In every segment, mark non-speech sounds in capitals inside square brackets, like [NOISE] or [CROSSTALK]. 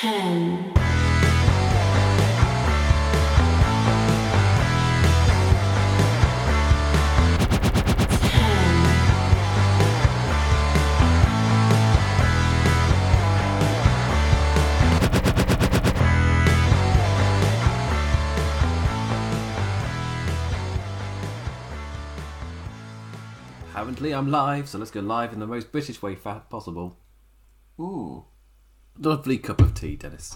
ten, Apparently, I'm live, so let's go live in the most British way fa- possible. Ooh. Lovely cup of tea, Dennis.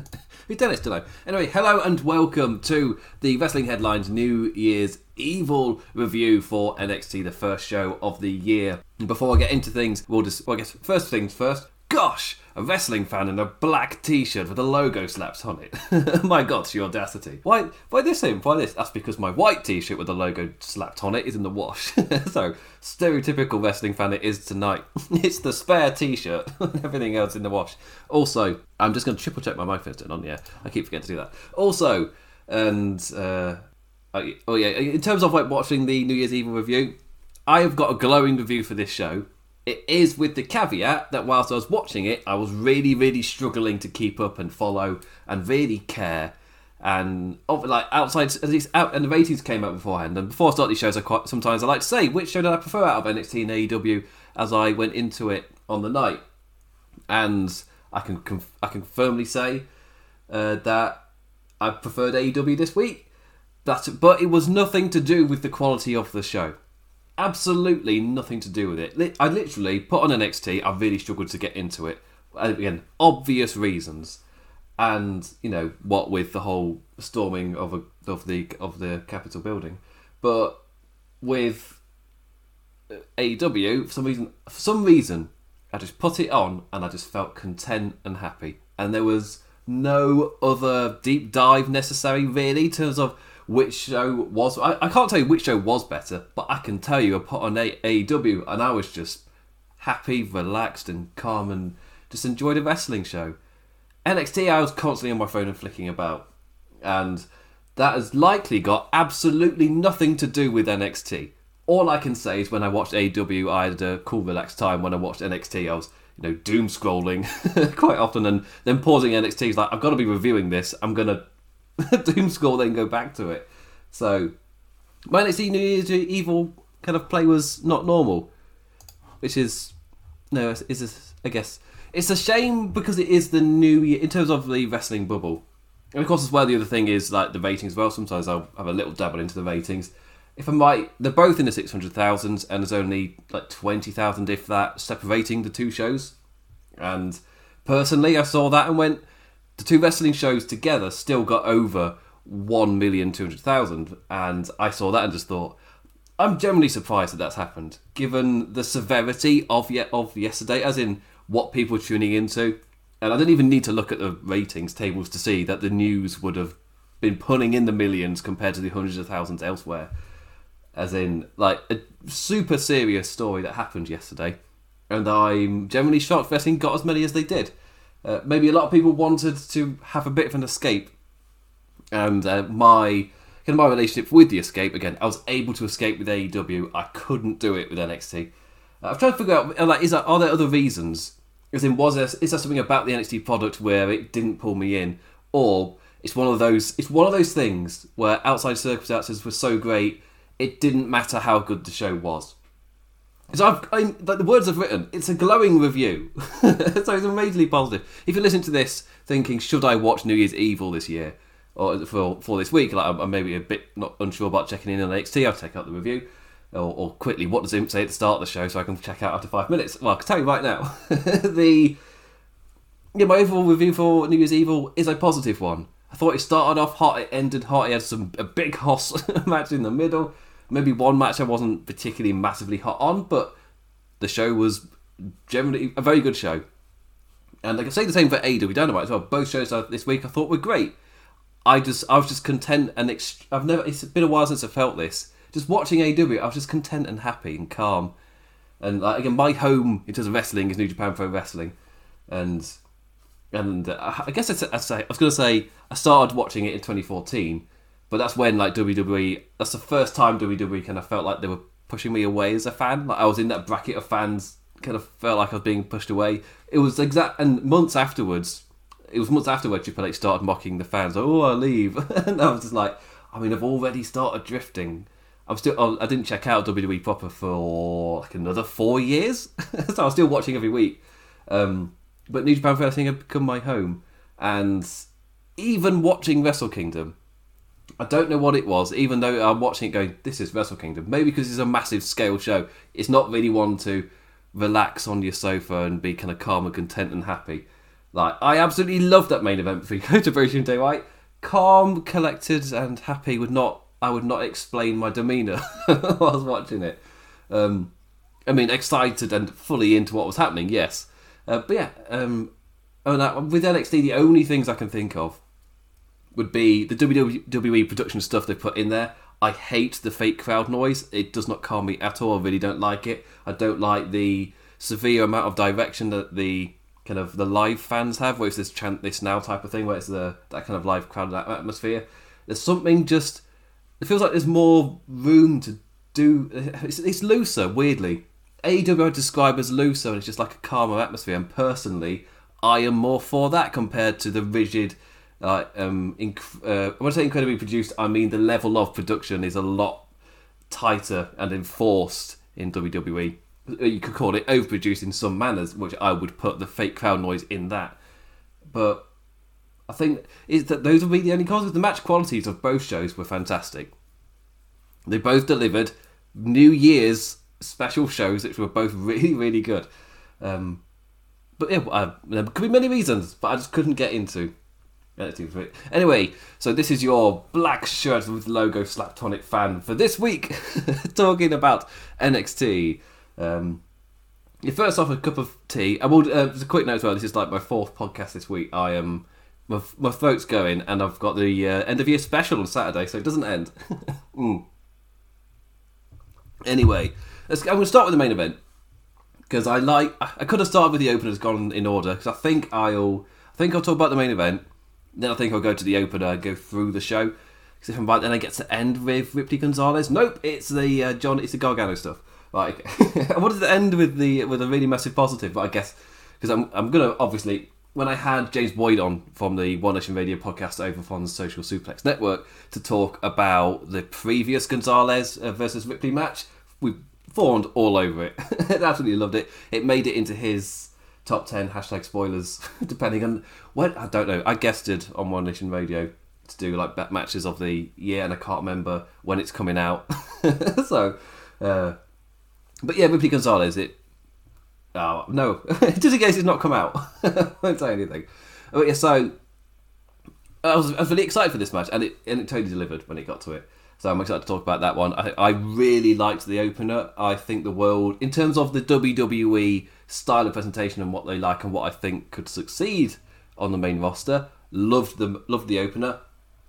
[LAUGHS] Who's Dennis? Don't. Anyway, hello and welcome to the Wrestling Headlines New Year's Evil review for NXT, the first show of the year. Before I get into things, we'll just, well, I guess, first things first. Gosh, a wrestling fan in a black t-shirt with a logo slapped on it. [LAUGHS] my god, the audacity. Why why this in? Why this? That's because my white t-shirt with the logo slapped on it is in the wash. [LAUGHS] so, stereotypical wrestling fan it is tonight. [LAUGHS] it's the spare t-shirt and everything else in the wash. Also, I'm just going to triple check my microphone's turned on, yeah. I keep forgetting to do that. Also, and uh oh, yeah, in terms of like watching the New Year's Eve review, I have got a glowing review for this show. It is with the caveat that whilst I was watching it, I was really, really struggling to keep up and follow and really care. And of like outside, at least out, and the ratings came out beforehand. And before I start these shows, I quite sometimes I like to say which show did I prefer out of NXT and AEW as I went into it on the night. And I can I can firmly say uh, that I preferred AEW this week. That's but it was nothing to do with the quality of the show absolutely nothing to do with it. I literally put on an NXT. I really struggled to get into it. Again, obvious reasons, and you know what with the whole storming of a, of the of the Capitol building, but with uh, AEW for some reason for some reason I just put it on and I just felt content and happy, and there was no other deep dive necessary really in terms of which show was. I, I can't tell you which show was better, but I can tell you I put on AEW and I was just happy, relaxed, and calm, and just enjoyed a wrestling show. NXT, I was constantly on my phone and flicking about, and that has likely got absolutely nothing to do with NXT. All I can say is when I watched AEW, I had a cool, relaxed time. When I watched NXT, I was, you know, doom scrolling [LAUGHS] quite often, and then pausing NXT. Is like I've got to be reviewing this. I'm gonna [LAUGHS] doom score, then go back to it. So, my NXT New Year's Evil kind of play was not normal, which is no, is is I guess it's a shame because it is the new year in terms of the wrestling bubble. And of course, as well, the other thing is like the ratings. as Well, sometimes I'll have a little dabble into the ratings. If I'm right, they're both in the six hundred thousands, and there's only like twenty thousand, if that, separating the two shows. And personally, I saw that and went, the two wrestling shows together still got over one million two hundred thousand, and I saw that and just thought, I'm generally surprised that that's happened, given the severity of yet of yesterday, as in what people were tuning into. And I didn't even need to look at the ratings tables to see that the news would have been pulling in the millions compared to the hundreds of thousands elsewhere. As in, like a super serious story that happened yesterday, and I'm generally shocked wrestling got as many as they did. Uh, maybe a lot of people wanted to have a bit of an escape, and uh, my kind of my relationship with the escape again, I was able to escape with AEW. I couldn't do it with NXT. Uh, I've tried to figure out uh, like, is there, are there other reasons? As in, was there is there something about the NXT product where it didn't pull me in, or it's one of those it's one of those things where outside circumstances were so great it didn't matter how good the show was. So I've, I, like the words I've written, it's a glowing review. [LAUGHS] so it's amazingly positive. If you listen to this thinking, should I watch New Year's Evil this year or for for this week? Like I'm, I'm maybe a bit not unsure about checking in on NXT. I'll check out the review. Or, or quickly, what does it say at the start of the show so I can check out after five minutes? Well, I can tell you right now, [LAUGHS] the yeah, my overall review for New Year's Evil is a positive one. I thought it started off hot, it ended hot. It had some a big [LAUGHS] hoss match in the middle. Maybe one match I wasn't particularly massively hot on, but the show was generally a very good show. And I can say the same for AEW Dynamite as well. Both shows this week I thought were great. I just I was just content and ext- I've never. It's been a while since I felt this. Just watching AEW, I was just content and happy and calm. And like, again, my home in terms of wrestling is New Japan Pro Wrestling, and and uh, I guess I'd, I'd say I was going to say I started watching it in 2014, but that's when like WWE. That's the first time WWE kind of felt like they were pushing me away as a fan. Like I was in that bracket of fans, kind of felt like I was being pushed away. It was exact, and months afterwards, it was months afterwards Triple H started mocking the fans. Oh, I'll leave, [LAUGHS] and I was just like, I mean, I've already started drifting. I'm still. I didn't check out WWE proper for like another four years, [LAUGHS] so I was still watching every week. Um, but New Japan Wrestling had become my home, and even watching Wrestle Kingdom, I don't know what it was. Even though I'm watching it, going, "This is Wrestle Kingdom." Maybe because it's a massive scale show. It's not really one to relax on your sofa and be kind of calm and content and happy. Like I absolutely love that main event before you go to Bridging Day White. Calm, collected, and happy would not. I would not explain my demeanour while I was watching it. Um, I mean, excited and fully into what was happening, yes. Uh, but yeah, um, oh, now, with NXT, the only things I can think of would be the WWE production stuff they put in there. I hate the fake crowd noise. It does not calm me at all. I really don't like it. I don't like the severe amount of direction that the kind of the live fans have, where it's this chant this now type of thing, where it's the that kind of live crowd atmosphere. There's something just. It feels like there's more room to do. It's, it's looser, weirdly. AEW I describe as looser, and it's just like a calmer atmosphere. And personally, I am more for that compared to the rigid. Uh, um, inc- uh, when I say incredibly produced, I mean the level of production is a lot tighter and enforced in WWE. You could call it overproduced in some manners, which I would put the fake crowd noise in that. But I think is that those would be the only causes. The match qualities of both shows were fantastic. They both delivered New Year's special shows, which were both [LAUGHS] really, really good. Um, but yeah, I, there could be many reasons, but I just couldn't get into. Anyway, so this is your black shirt with logo Slaptonic fan for this week, [LAUGHS] talking about NXT. Um, first off, a cup of tea. I will. Uh, a quick note as well. This is like my fourth podcast this week. I am. My, my throat's going, and I've got the uh, end of year special on Saturday, so it doesn't end. [LAUGHS] mm. Anyway, I'm going to start with the main event because I like. I could have started with the openers, gone in order because I think I'll. I think I'll talk about the main event. Then I think I'll go to the opener, go through the show. Because if I'm right, then I get to end with Ripley Gonzalez. Nope, it's the uh, John. It's the Gargano stuff. Like, I wanted to end with the with a really massive positive, but I guess because I'm I'm gonna obviously when I had James Boyd on from the One Nation Radio podcast over from the Social Suplex Network to talk about the previous Gonzalez uh, versus Ripley match, we fawned all over it. [LAUGHS] Absolutely loved it. It made it into his top 10 hashtag spoilers, [LAUGHS] depending on when, I don't know. I guested on One Nation Radio to do like matches of the year, and I can't remember when it's coming out. [LAUGHS] so, uh, but yeah, Ripley Gonzalez, it. Oh, no. [LAUGHS] Just in case it's not come out. [LAUGHS] I won't say anything. But yeah, so. I was, I was really excited for this match, and it, and it totally delivered when it got to it. So I'm excited to talk about that one. I, I really liked the opener. I think the world, in terms of the WWE style of presentation and what they like and what I think could succeed on the main roster, loved the loved the opener.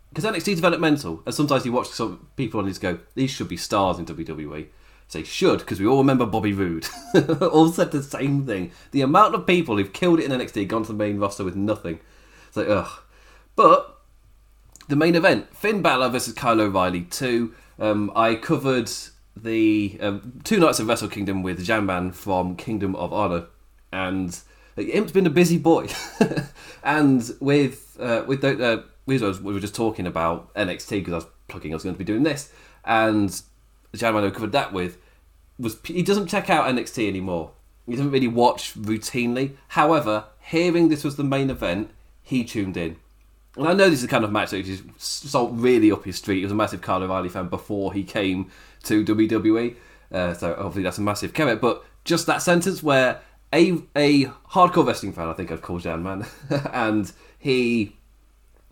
Because NXT developmental, and sometimes you watch some people on these go, these should be stars in WWE say should because we all remember Bobby Roode. [LAUGHS] all said the same thing. The amount of people who've killed it in NXT gone to the main roster with nothing. It's like ugh. But the main event: Finn Balor versus Kyle O'Reilly two. Um, I covered the um, two nights of Wrestle Kingdom with Janman from Kingdom of Honor, and it's been a busy boy. [LAUGHS] and with uh, with uh, we were just talking about NXT because I was plugging I was going to be doing this, and who covered that with was he doesn't check out NXT anymore. He doesn't really watch routinely. However, hearing this was the main event, he tuned in. And I know this is the kind of match that is so really up his street. He was a massive Kyle O'Reilly fan before he came to WWE. Uh, so obviously that's a massive comment. But just that sentence where a a hardcore wrestling fan, I think I'd call Jan Man, [LAUGHS] and he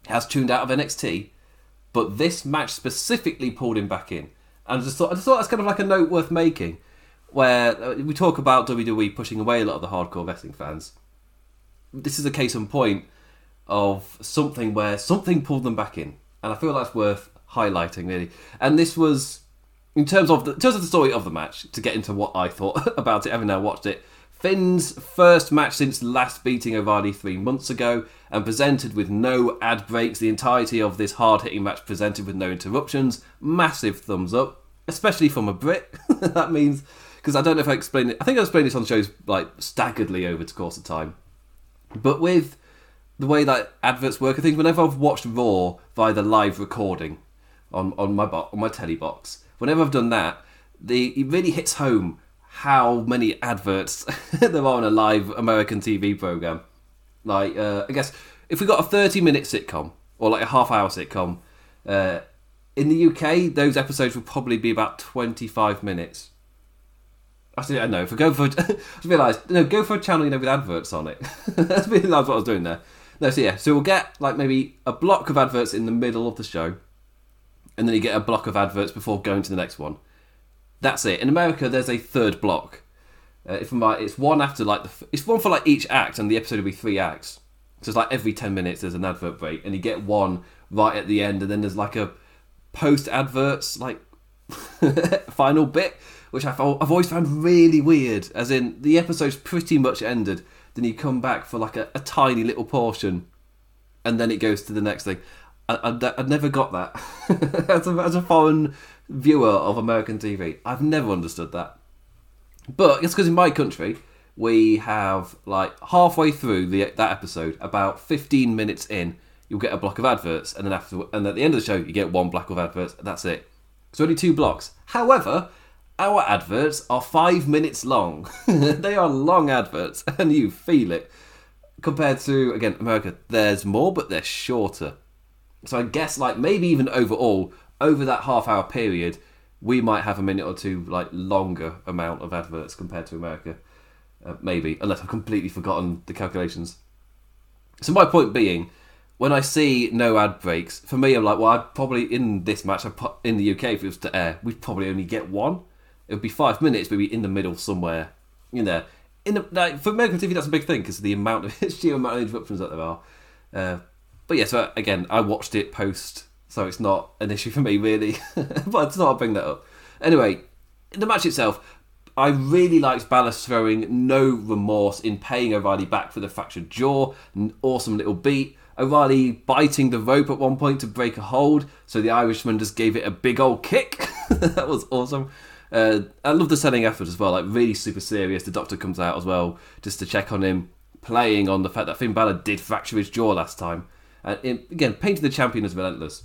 has tuned out of NXT, but this match specifically pulled him back in. And I just thought I just thought that's kind of like a note worth making, where uh, we talk about WWE pushing away a lot of the hardcore wrestling fans. This is a case in point of something where something pulled them back in, and I feel that's worth highlighting really. And this was in terms of the, in terms of the story of the match. To get into what I thought [LAUGHS] about it, having now watched it, Finn's first match since last beating O'Reilly three months ago, and presented with no ad breaks. The entirety of this hard hitting match presented with no interruptions. Massive thumbs up, especially from a Brit. [LAUGHS] that means, because I don't know if I explained it, I think I explained this on shows like staggeredly over the course of time. But with the way that adverts work. I think whenever I've watched Raw via the live recording on on my bo- on my telly box, whenever I've done that, the it really hits home how many adverts [LAUGHS] there are on a live American TV program. Like, uh, I guess if we got a thirty-minute sitcom or like a half-hour sitcom, uh, in the UK, those episodes would probably be about twenty-five minutes. Actually, I know. If we go for, [LAUGHS] I realised no, go for a channel you know with adverts on it. [LAUGHS] That's what I was doing there. No, so yeah, so we'll get like maybe a block of adverts in the middle of the show, and then you get a block of adverts before going to the next one. That's it. In America, there's a third block. Uh, if I'm right, it's one after like the it's one for like each act, and the episode will be three acts. So it's like every ten minutes there's an advert break, and you get one right at the end, and then there's like a post adverts like [LAUGHS] final bit, which I've I've always found really weird. As in the episode's pretty much ended, then you come back for like a, a tiny little portion, and then it goes to the next thing. I, I, I never got that [LAUGHS] as, a, as a foreign viewer of American TV. I've never understood that. But it's because in my country we have like halfway through the that episode, about fifteen minutes in, you'll get a block of adverts, and then after and at the end of the show you get one block of adverts. That's it. So only two blocks. However, our adverts are five minutes long. [LAUGHS] they are long adverts, [LAUGHS] and you feel it. Compared to again America, there's more, but they're shorter. So I guess like maybe even overall over that half hour period, we might have a minute or two like longer amount of adverts compared to America. Uh, maybe, unless I've completely forgotten the calculations. So my point being, when I see no ad breaks, for me, I'm like, well, I'd probably in this match, in the UK, if it was to air, we'd probably only get one. It would be five minutes, maybe in the middle somewhere, in there. In the, like, for American TV, that's a big thing because the amount of [LAUGHS] sheer amount of interruptions that there are. Uh, but yeah, so again, I watched it post, so it's not an issue for me really. [LAUGHS] but it's not I'll bring that up. Anyway, the match itself, I really liked Balor throwing no remorse in paying O'Reilly back for the fractured jaw. An awesome little beat. O'Reilly biting the rope at one point to break a hold, so the Irishman just gave it a big old kick. [LAUGHS] that was awesome. Uh, I love the selling effort as well, like really super serious. The doctor comes out as well just to check on him, playing on the fact that Finn Balor did fracture his jaw last time. And it, again, painted the champion as relentless.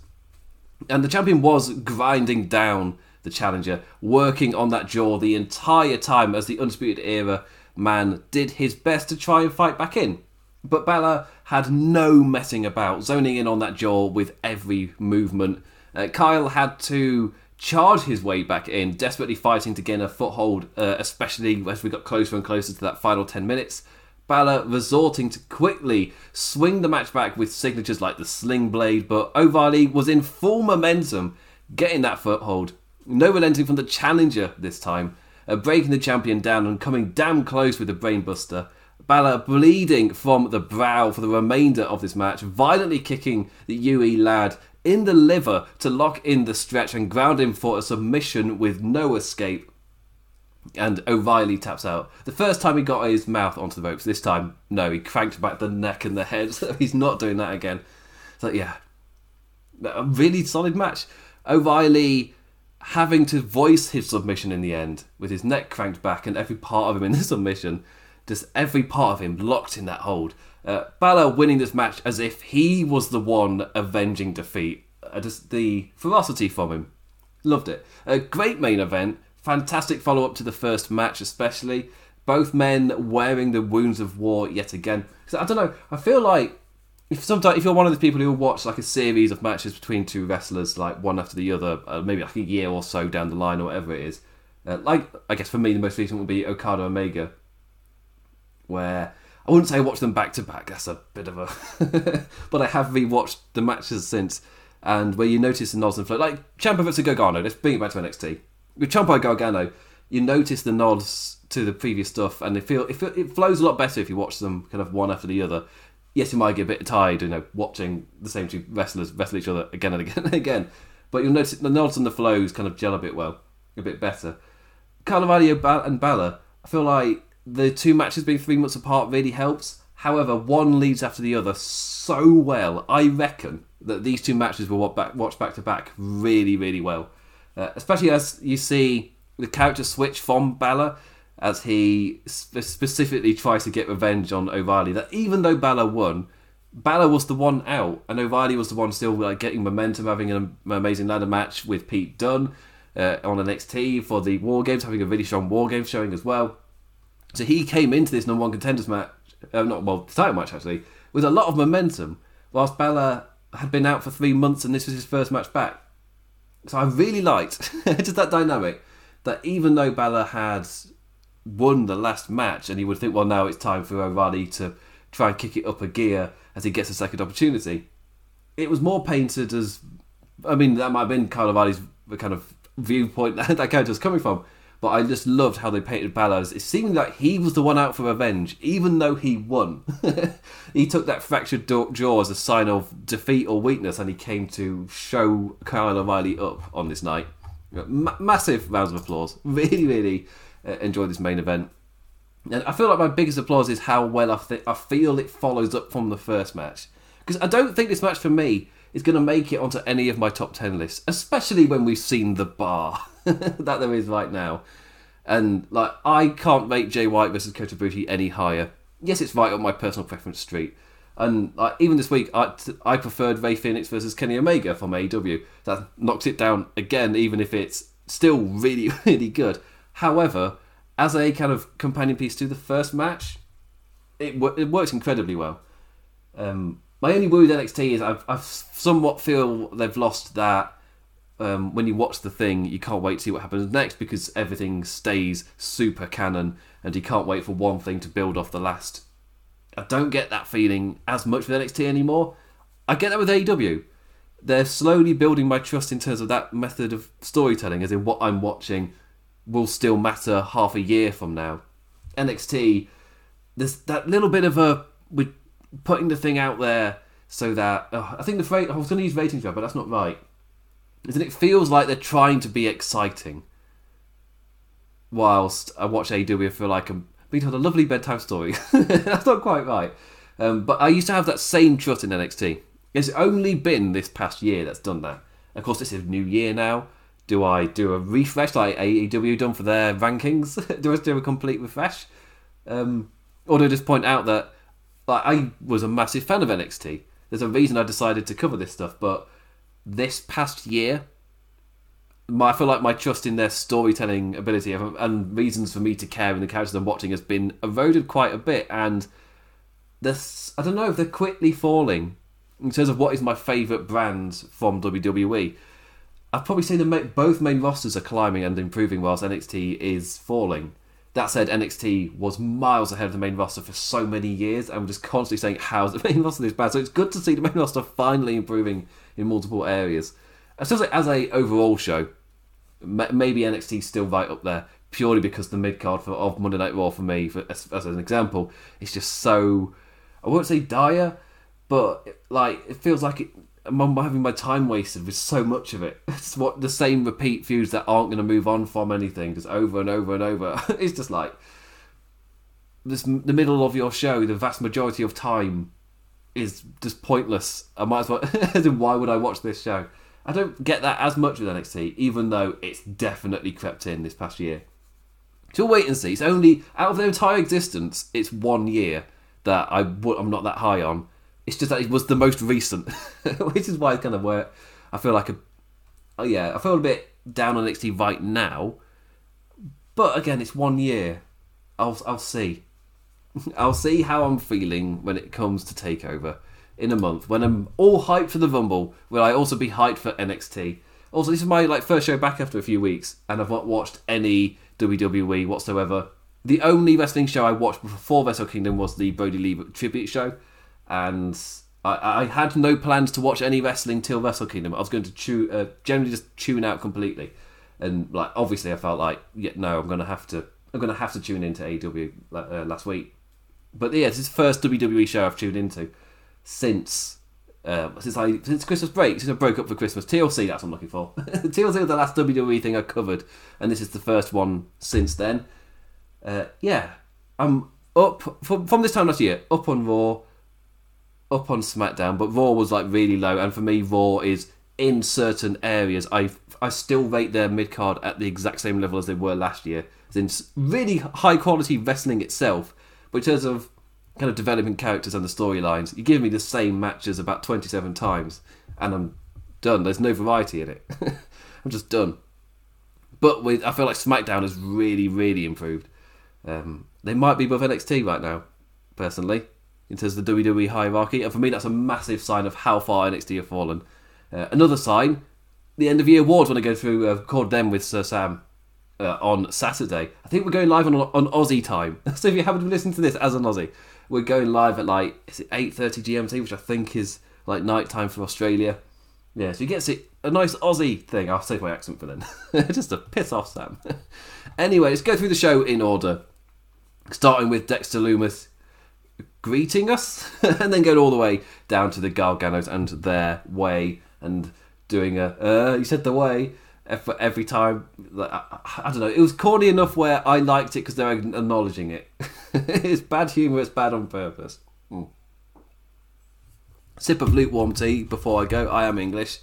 And the champion was grinding down the challenger, working on that jaw the entire time as the Undisputed Era man did his best to try and fight back in. But Balor had no messing about, zoning in on that jaw with every movement. Uh, Kyle had to charge his way back in, desperately fighting to gain a foothold, uh, especially as we got closer and closer to that final 10 minutes. Balor resorting to quickly swing the match back with signatures like the Sling Blade, but O'Reilly was in full momentum, getting that foothold. No relenting from the challenger this time, uh, breaking the champion down and coming damn close with the Brainbuster. Balor bleeding from the brow for the remainder of this match, violently kicking the UE lad in the liver to lock in the stretch and ground him for a submission with no escape. And O'Reilly taps out. The first time he got his mouth onto the ropes, this time, no, he cranked back the neck and the head, [LAUGHS] so he's not doing that again. So, yeah, a really solid match. O'Reilly having to voice his submission in the end with his neck cranked back and every part of him in the [LAUGHS] submission, just every part of him locked in that hold. Uh, Balor winning this match as if he was the one avenging defeat. Uh, just the ferocity from him. Loved it. A great main event. Fantastic follow up to the first match, especially. Both men wearing the wounds of war yet again. So I don't know. I feel like if sometimes if you're one of the people who watch like a series of matches between two wrestlers, like one after the other, uh, maybe like a year or so down the line or whatever it is, uh, like I guess for me the most recent would be Okada Omega, where I wouldn't say I watched them back to back. That's a bit of a, [LAUGHS] but I have rewatched the matches since, and where you notice the nods and flow, like Ciampa versus Gargano. Let's bring it back to NXT. With Ciampa Gargano, you notice the nods to the previous stuff, and it feel it, feel, it flows a lot better if you watch them kind of one after the other. Yes, you might get a bit tired, you know, watching the same two wrestlers wrestle each other again and again [LAUGHS] and again. But you'll notice the nods and the flows kind of gel a bit well, a bit better. Carvalho and Balor, I feel like the two matches being three months apart really helps. However, one leads after the other so well. I reckon that these two matches were watched back to back really, really well. Uh, especially as you see the character switch from Balor as he sp- specifically tries to get revenge on O'Reilly. That even though Balor won, Balor was the one out, and O'Reilly was the one still like getting momentum, having an amazing ladder match with Pete Dunne uh, on NXT for the War Games, having a really strong War Games showing as well. So he came into this number one contenders match, uh, not well, the title match actually, with a lot of momentum, whilst Balor had been out for three months and this was his first match back. So I really liked [LAUGHS] just that dynamic that even though Balor had won the last match and he would think, well, now it's time for O'Reilly to try and kick it up a gear as he gets a second opportunity, it was more painted as. I mean, that might have been Kyle O'Reilly's kind of viewpoint that, [LAUGHS] that character was coming from. But I just loved how they painted Balor it seemed like he was the one out for revenge, even though he won. [LAUGHS] he took that fractured jaw as a sign of defeat or weakness, and he came to show Kyle O'Reilly up on this night. M- massive rounds of applause. [LAUGHS] Really, really uh, enjoyed this main event. And I feel like my biggest applause is how well I, th- I feel it follows up from the first match. Because I don't think this match for me is going to make it onto any of my top 10 lists, especially when we've seen the bar [LAUGHS] [LAUGHS] that there is right now. And like, I can't rate Jay White versus Kota Ibushi any higher. Yes, it's right on my personal preference street. And like, even this week, I, I preferred Rey Fenix versus Kenny Omega from AEW. That knocks it down again, even if it's still really, [LAUGHS] really good. However, as a kind of companion piece to the first match, it, it works incredibly well. Um, my only worry with NXT is I've, I've somewhat feel they've lost that. Um, when you watch the thing, you can't wait to see what happens next because everything stays super canon, and you can't wait for one thing to build off the last. I don't get that feeling as much with NXT anymore. I get that with AEW. They're slowly building my trust in terms of that method of storytelling, as in what I'm watching will still matter half a year from now. NXT, there's that little bit of a we're putting the thing out there so that uh, I think the I was going to use ratings but that's not right. Is it feels like they're trying to be exciting, whilst I watch AEW, I feel like I'm being told a lovely bedtime story. [LAUGHS] that's not quite right. Um, but I used to have that same trust in NXT. It's only been this past year that's done that. Of course, it's a new year now. Do I do a refresh like AEW done for their rankings? [LAUGHS] do I do a complete refresh? Um, or do I just point out that like I was a massive fan of NXT. There's a reason I decided to cover this stuff, but this past year, my, I feel like my trust in their storytelling ability and reasons for me to care in the characters I'm watching has been eroded quite a bit, and this I don't know if they're quickly falling in terms of what is my favourite brand from WWE. I've probably seen them both main rosters are climbing and improving whilst NXT is falling. That said, NXT was miles ahead of the main roster for so many years, and we're just constantly saying how's the main roster this bad. So it's good to see the main roster finally improving in multiple areas. I still say as a overall show, maybe NXT still right up there purely because the mid card of Monday Night Raw for me, for, as, as, an example, is just so I won't say dire, but like it feels like it, I'm having my time wasted with so much of it. [LAUGHS] It's what the same repeat feuds that aren't going to move on from anything, just over and over and over. [LAUGHS] it's just like this the middle of your show, the vast majority of time is just pointless. I might as well. [LAUGHS] why would I watch this show? I don't get that as much with NXT, even though it's definitely crept in this past year. So we'll wait and see. It's only out of their entire existence, it's one year that I I'm not that high on it's just that it was the most recent, [LAUGHS] which is why it's kind of where I feel like a, oh yeah, I feel a bit down on NXT right now. But again, it's one year. I'll I'll see. [LAUGHS] I'll see how I'm feeling when it comes to Takeover in a month. When I'm all hyped for the Rumble, will I also be hyped for NXT? Also, this is my like first show back after a few weeks, and I've not watched any WWE whatsoever. The only wrestling show I watched before Wrestle Kingdom was the Brodie Lee tribute show, and I, I, had no plans to watch any wrestling till Wrestle Kingdom. I was going to chew, uh, generally just tune out completely, and like obviously I felt like yeah, no, I'm to have to, I'm to have to tune into AEW uh, last week. But yeah, this is the first WWE show I've tuned into since uh, since I since Christmas break, since I broke up for Christmas. TLC, that's what I'm looking for. [LAUGHS] TLC was the last WWE thing I covered, and this is the first one since then. Uh, yeah, I'm up from, from this time last year, up on Raw up on SmackDown, but Raw was like really low. And for me, Raw is in certain areas. I I still rate their mid card at the exact same level as they were last year. It's really high quality wrestling itself, but in terms of kind of developing characters and the storylines. You give me the same matches about 27 times, and I'm done. There's no variety in it. [LAUGHS] I'm just done. But with, I feel like SmackDown has really, really improved. Um, they might be above NXT right now, personally, in terms of the WWE hierarchy. And for me, that's a massive sign of how far NXT have fallen. Uh, another sign, the end of year awards when I go through, uh, record them with Sir Sam uh, on Saturday. I think we're going live on on Aussie time. [LAUGHS] so if you haven't listened to this as an Aussie, we're going live at like is it eight thirty GMT, which I think is like night time for Australia. Yeah, so you get see a nice Aussie thing. I'll save my accent for then, [LAUGHS] just to piss off Sam. [LAUGHS] anyway, let's go through the show in order, starting with Dexter Lumis greeting us, and then going all the way down to the Garganos and their way, and doing a uh, you said the way every, time. I, don't know. It was corny enough where I liked it because they're acknowledging it. [LAUGHS] it's bad humour. It's bad on purpose. Mm. Sip of lukewarm tea before I go. I am English.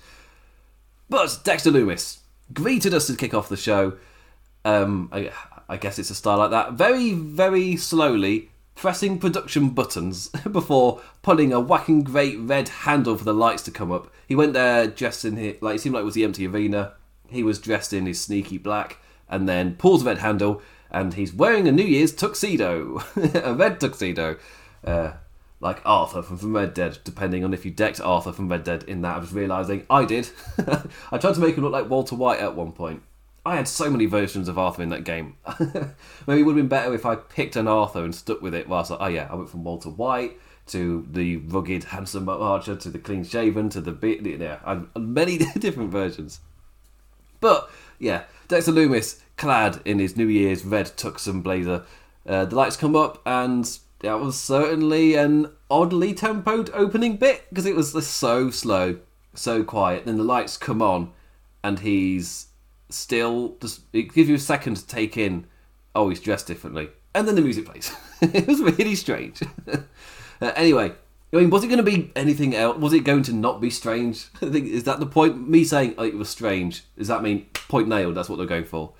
But Dexter Lumis greeted us to kick off the show. Um, I, I guess it's a style like that. Very, very slowly pressing production buttons [LAUGHS] before pulling a whacking great red handle for the lights to come up. He went there dressed in his, like it seemed like it was the empty arena. He was dressed in his sneaky black, and then Paul's red handle, and he's wearing a New Year's tuxedo, [LAUGHS] a red tuxedo, uh, like Arthur from, from Red Dead. Depending on if you decked Arthur from Red Dead in that, I was realizing I did. [LAUGHS] I tried to make him look like Walter White at one point. I had so many versions of Arthur in that game. [LAUGHS] Maybe it would have been better if I picked an Arthur and stuck with it. Whilst like, oh yeah, I went from Walter White to the rugged, handsome archer to the clean shaven to the bit. Yeah, I many different versions. But yeah, Dexter Lumis clad in his New Year's red tux and blazer. Uh, the lights come up, and that was certainly an oddly tempoed opening bit because it was so slow, so quiet. Then the lights come on, and he's still just it gives you a second to take in. Oh, he's dressed differently, and then the music plays. [LAUGHS] it was really strange. [LAUGHS] uh, anyway, I mean, was it going to be anything else? Was it going to not be strange? [LAUGHS] I think is that the point? Me saying oh, it was strange. Does that mean point nailed? That's what they're going for.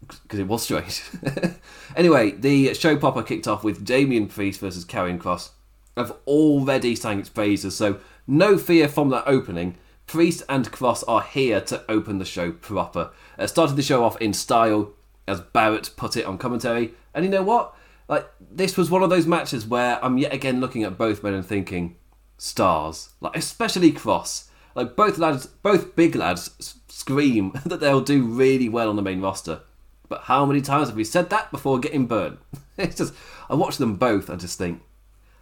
Because it was strange. [LAUGHS] anyway, the show proper kicked off with Damian Priest versus Karrion Kross. I've already sang its praises, so no fear from that opening. Priest and Kross are here to open the show proper. Uh, started the show off in style, as Barrett put it on commentary. And you know what? Like this was one of those matches where I'm yet again looking at both men and thinking, stars. Like especially Kross. Like both lads, both big lads scream [LAUGHS] that they'll do really well on the main roster. But how many times have we said that before getting burned? [LAUGHS] it's just I watch them both and just think,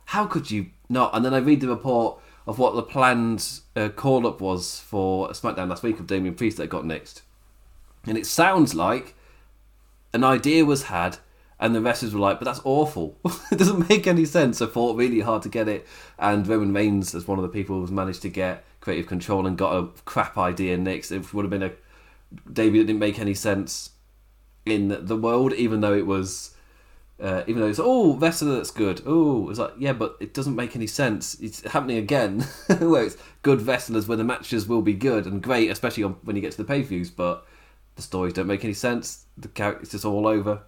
how could you not? And then I read the report of what the planned uh, call up was for SmackDown last week of Damian Priest that got next, and it sounds like an idea was had and the wrestlers were like, but that's awful. [LAUGHS] it doesn't make any sense. I fought really hard to get it. And Roman Reigns, as one of the people who's managed to get creative control and got a crap idea next, it would have been a debut that didn't make any sense in the world, even though it was. Uh, even though it's oh wrestler that's good oh it's like yeah but it doesn't make any sense it's happening again [LAUGHS] where it's good wrestlers where the matches will be good and great especially on, when you get to the pay-per-views but the stories don't make any sense the characters just all over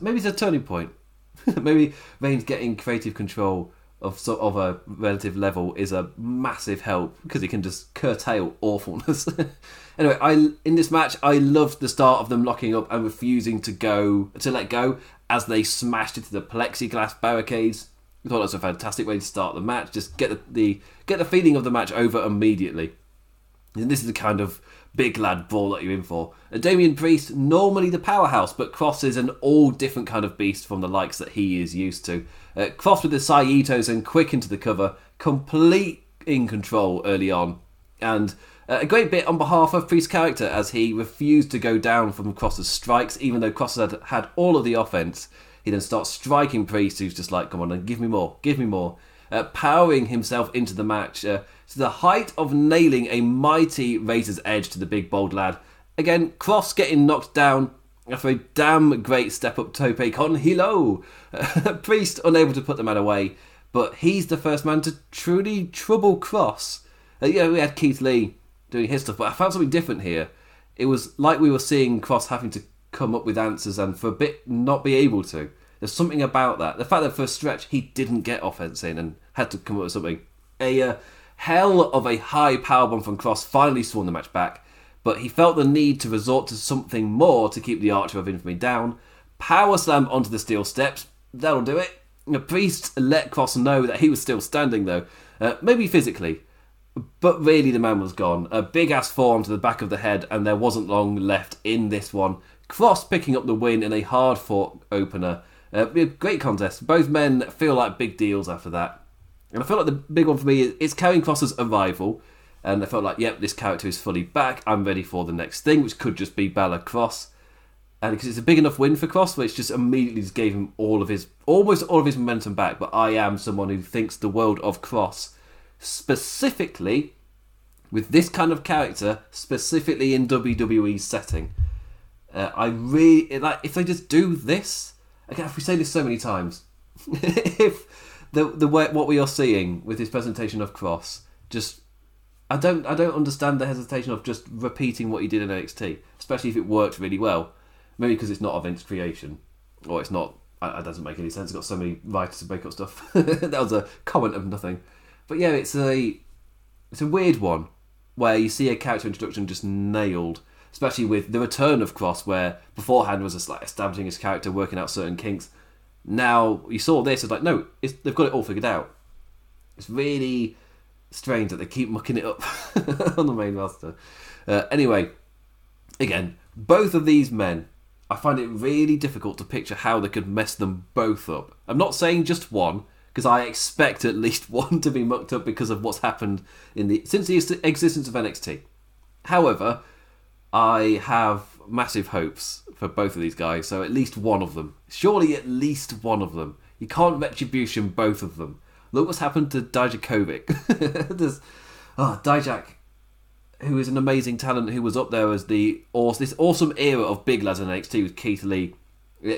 Maybe it's a turning point. [LAUGHS] Maybe Reigns getting creative control of sort of a relative level is a massive help because he can just curtail awfulness. [LAUGHS] anyway, I in this match I loved the start of them locking up and refusing to go to let go as they smashed into the plexiglass barricades. I thought that was a fantastic way to start the match. Just get the, the get the feeling of the match over immediately. And this is the kind of big lad brawl that you're in for. Uh, Damian Priest, normally the powerhouse, but Kross is an all different kind of beast from the likes that he is used to. Uh, Kross with the Saitos and quick into the cover, complete in control early on. And uh, a great bit on behalf of Priest's character as he refused to go down from Kross's strikes, even though Kross had had all of the offense. He then starts striking Priest, who's just like, come on, and give me more, give me more. Uh, powering himself into the match. Uh, to the height of nailing a mighty razor's edge to the big bold lad. Again, Kross getting knocked down after a damn great step up tope con hilo. [LAUGHS] Priest unable to put the man away, but he's the first man to truly trouble Kross. Uh, yeah, we had Keith Lee doing his stuff, but I found something different here. It was like we were seeing Kross having to come up with answers and for a bit not be able to. There's something about that. The fact that for a stretch he didn't get offense in and had to come up with something. A uh, hell of a high powerbomb from Kross finally swung the match back, but he felt the need to resort to something more to keep the Archer of Infamy down. Power slam onto the steel steps. That'll do it. The priest let Kross know that he was still standing though, uh, maybe physically. But really, the man was gone. A big ass forearm to the back of the head, and there wasn't long left in this one. Kross picking up the win in a hard fought opener. Uh, great contest. Both men feel like big deals after that. And I feel like the big one for me is, is Karrion Kross's arrival. And I felt like, yep, this character is fully back. I'm ready for the next thing, which could just be Balor Kross. And because it's a big enough win for Kross, which just immediately just gave him all of his, almost all of his momentum back. But I am someone who thinks the world of Kross, specifically with this kind of character, specifically in WWE setting. Uh, I really like if they just do this. Again, if we say this so many times, [LAUGHS] if the the way what we are seeing with his presentation of Kross, just I don't I don't understand the hesitation of just repeating what he did in NXT, especially if it worked really well. Maybe because it's not Vince creation, or it's not. It doesn't make any sense. It's got so many writers to make up stuff. [LAUGHS] that was a comment of nothing. But yeah, it's a it's a weird one where you see a character introduction just nailed, especially with the return of Kross, where beforehand was just like establishing his character, working out certain kinks. Now you saw this, it's like no, it's, they've got it all figured out. It's really strange that they keep mucking it up [LAUGHS] on the main roster. Uh, anyway, again, both of these men, I find it really difficult to picture how they could mess them both up. I'm not saying just one, because I expect at [LAUGHS] least one to be mucked up because of what's happened in the since the existence of NXT. However, I have massive hopes for both of these guys, so at least one of them. Surely at least one of them. You can't retribution both of them. Look what's happened to Dijakovic. [LAUGHS] There's oh, Dijak, who is an amazing talent, who was up there as the this awesome era of big lads in NXT with Keith Lee,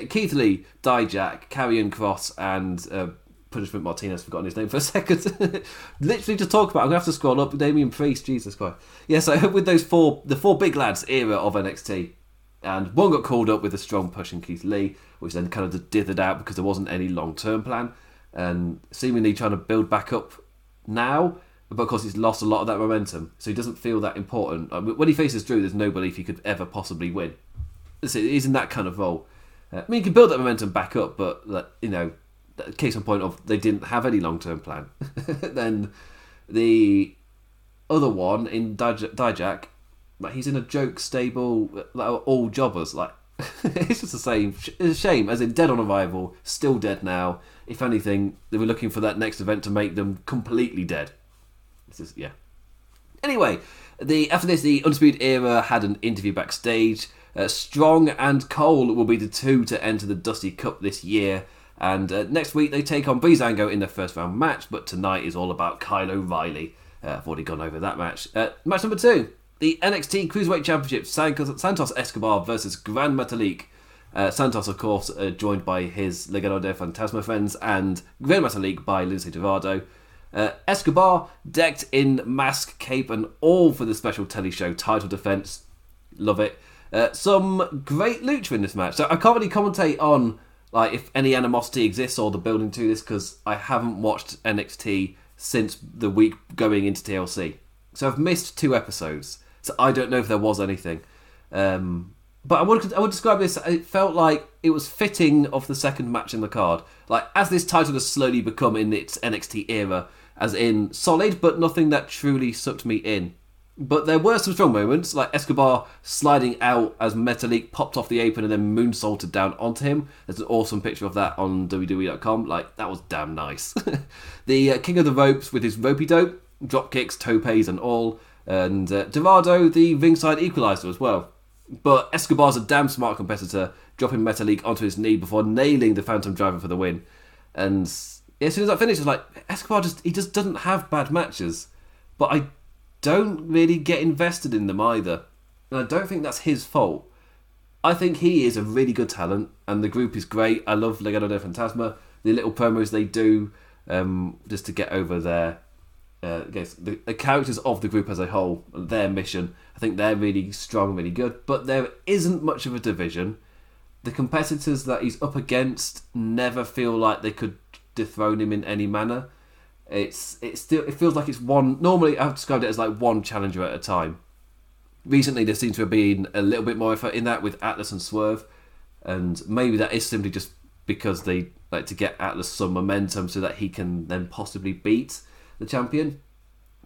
Keith Lee, Dijak, Karrion Kross, and uh, Punishment Martinez, forgotten his name for a [LAUGHS] second. Literally to talk about, I'm gonna have to scroll up. Damian Priest, Jesus Christ. Yeah, so [LAUGHS] with those four, the four big lads era of NXT, and one got called up with a strong push in Keith Lee, which then kind of dithered out because there wasn't any long term plan, and seemingly trying to build back up now. But of course, he's lost a lot of that momentum, so he doesn't feel that important. When he faces Drew, there's no belief he could ever possibly win. He's in that kind of role. Uh, I mean, he can build that momentum back up, but you know, case in point of they didn't have any long term plan. [LAUGHS] then the other one in Dijak, like he's in a joke stable, like all jobbers. Like [LAUGHS] it's just the same. It's a shame, as in dead on arrival, still dead now. If anything, they were looking for that next event to make them completely dead. This is yeah. Anyway, the after this, the Undisputed Era had an interview backstage. Uh, Strong and Cole will be the two to enter the Dusty Cup this year. And uh, next week they take on Breezango in their first round match, but tonight is all about Kyle O'Reilly. Uh, I've already gone over that match. Uh, match number two the NXT Cruiserweight Championship Santos Escobar versus Gran Metalik. Uh, Santos, of course, uh, joined by his Legado de Fantasma friends, and Gran Metalik by Lince Dorado. Uh, Escobar decked in mask, cape, and all for the special telly show title defense. Love it. Some great lucha in this match. So I can't really commentate on like if any animosity exists or the building to this because I haven't watched NXT since the week going into TLC. So I've missed two episodes. So I don't know if there was anything. Um, but I would I would describe this. It felt like it was fitting of the second match in the card. Like as this title has slowly become in its NXT era, as in solid, but nothing that truly sucked me in. But there were some strong moments, like Escobar sliding out as Metalik popped off the apron and then moonsaulted down onto him. There's an awesome picture of that on WWE.com. Like, that was damn nice. [LAUGHS] the uh, King of the Ropes with his ropey dope, drop kicks, topes, and all. And uh, Dorado, the ringside equalizer as well. But Escobar's a damn smart competitor, dropping Metalik onto his knee before nailing the Phantom Driver for the win. And as soon as I was like, Escobar just he just doesn't have bad matches. But I don't really get invested in them either. And I don't think that's his fault. I think he is a really good talent, and the group is great. I love Legado de Fantasma. The little promos they do um, just to get over their, uh, guess, the, the characters of the group as a whole, their mission. I think they're really strong, really good. But there isn't much of a division. the competitors that he's up against never feel like they could dethrone him in any manner. It's it's still it feels like it's one. Normally, I've described it as like one challenger at a time. Recently, there seems to have been a little bit more effort in that with Atlas and Swerve, and maybe that is simply just because they like to get Atlas some momentum so that he can then possibly beat the champion.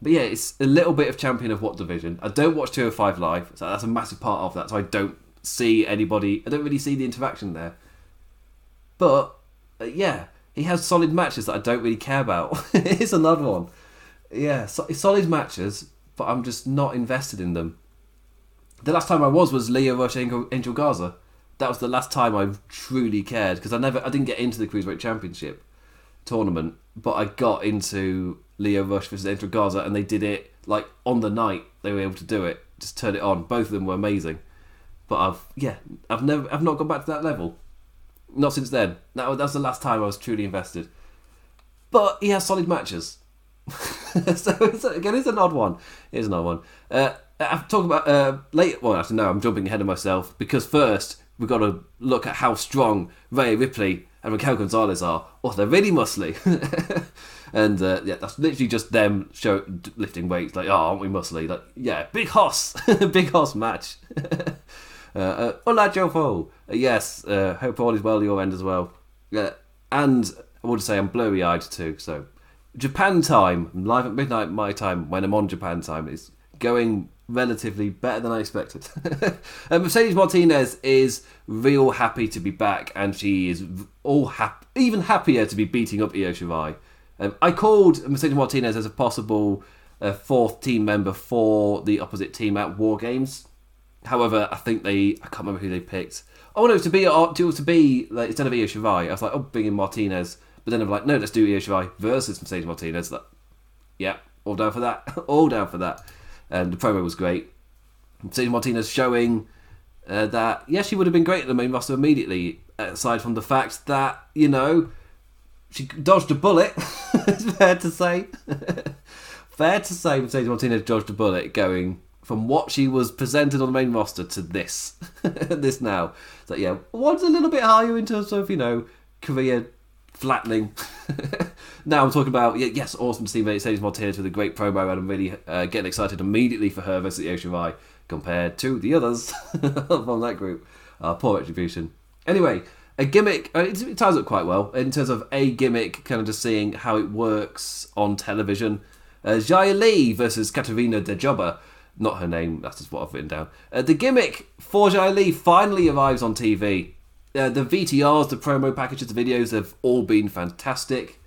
But yeah, it's a little bit of champion of what division. I don't watch 205 live, so that's a massive part of that. So I don't see anybody. I don't really see the interaction there. But uh, yeah, he has solid matches that I don't really care about. [LAUGHS] it's another one. Yeah, so, solid matches, but I'm just not invested in them. The last time I was was Lio Rush Angel, Angel Garza. That was the last time I truly cared because I never, I didn't get into the cruiserweight championship tournament, but I got into Lio Rush versus Angel Garza, and they did it like on the night they were able to do it. Just turn it on. Both of them were amazing. But I've yeah, I've never, I've not gone back to that level. Not since then. That that's the last time I was truly invested. But he has solid matches. [LAUGHS] so it's, again, it's an odd one. It's an odd one. Uh, I've talked about uh, later. Well, actually, no, I'm jumping ahead of myself because first we've got to look at how strong Rhea Ripley and Raquel Gonzalez are. Oh, they're really muscly. [LAUGHS] and uh, yeah, that's literally just them show, lifting weights. Like, oh, aren't we muscly? Like, yeah, big hoss, [LAUGHS] big hoss match. Uh, uh, hola, Jofo. Uh, yes, uh, hope all is well your end as well. And I would say I'm blurry eyed too. So, Japan time, live at midnight my time when I'm on Japan time, is going relatively better than I expected. uh, [LAUGHS] Mercedes Martinez is real happy to be back, and she is all happy, even happier to be beating up Io Shirai. Um, I called Mercedes Martinez as a possible uh, fourth team member for the opposite team at War Games. However, I think they I can't remember who they picked. Oh no, to be uh, to, to be like, instead of Io Shirai, I was like, oh, bring in Martinez. But then I'm like, no, let's do Io Shirai versus Mercedes Martinez. Like, yeah, all down for that, [LAUGHS] all down for that. And the promo was great. Mercedes Martinez showing uh, that yes, she would have been great at the main roster immediately. Aside from the fact that you know she dodged a bullet, [LAUGHS] it's fair to say. [LAUGHS] fair to say, Mercedes Martinez dodged a bullet going from what she was presented on the main roster to this, [LAUGHS] this now. So yeah, one's a little bit higher in terms of you know career flattening. [LAUGHS] now I'm talking about yes, awesome to see Mercedes Martinez with a great promo, and I'm really uh, getting excited immediately for her versus the Ocean Shirai compared to the others [LAUGHS] from that group. Uh, poor retribution. Anyway, a gimmick. Uh, it, ties up quite well in terms of a gimmick, kind of just seeing how it works on television. Uh, Xia Li versus Katarina Dejobber not her name, that's just what I've written down. Uh, the gimmick for Li finally arrives on TV. Uh, the VTRs, the promo packages, the videos have all been fantastic.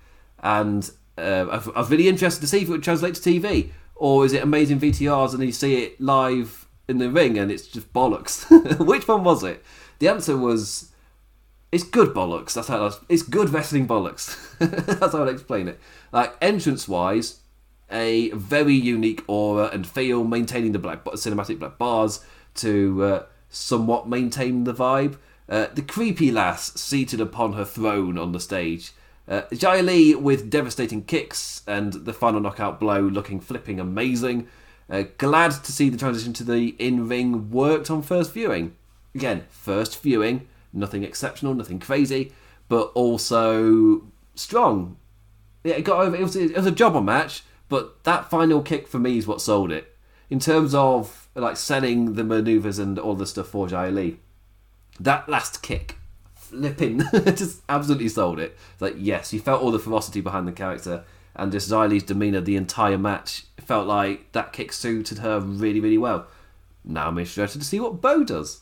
And uh, I've, I'm really interested to see if it would translate to TV. Or is it amazing VTRs and you see it live in the ring and it's just bollocks? [LAUGHS] Which one was it? The answer was it's good bollocks. That's how it's good wrestling bollocks. [LAUGHS] That's how I'd explain it. Like entrance wise, a very unique aura and feel, maintaining the black cinematic black bars to uh, somewhat maintain the vibe. Uh, the creepy lass seated upon her throne on the stage. Uh, Xia Li with devastating kicks and the final knockout blow looking flipping amazing. Uh, glad to see the transition to the in ring worked on first viewing. Again, first viewing, nothing exceptional, nothing crazy, but also strong. Yeah, it got over. It was, it was a job on match but that final kick for me is what sold it. In terms of like selling the maneuvers and all the stuff for Xia Li, that last kick, flipping, [LAUGHS] just absolutely sold it. Like yes, you felt all the ferocity behind the character and just Xia Li's demeanor the entire match. Felt like that kick suited her really, really well. Now I'm interested to see what Boa does.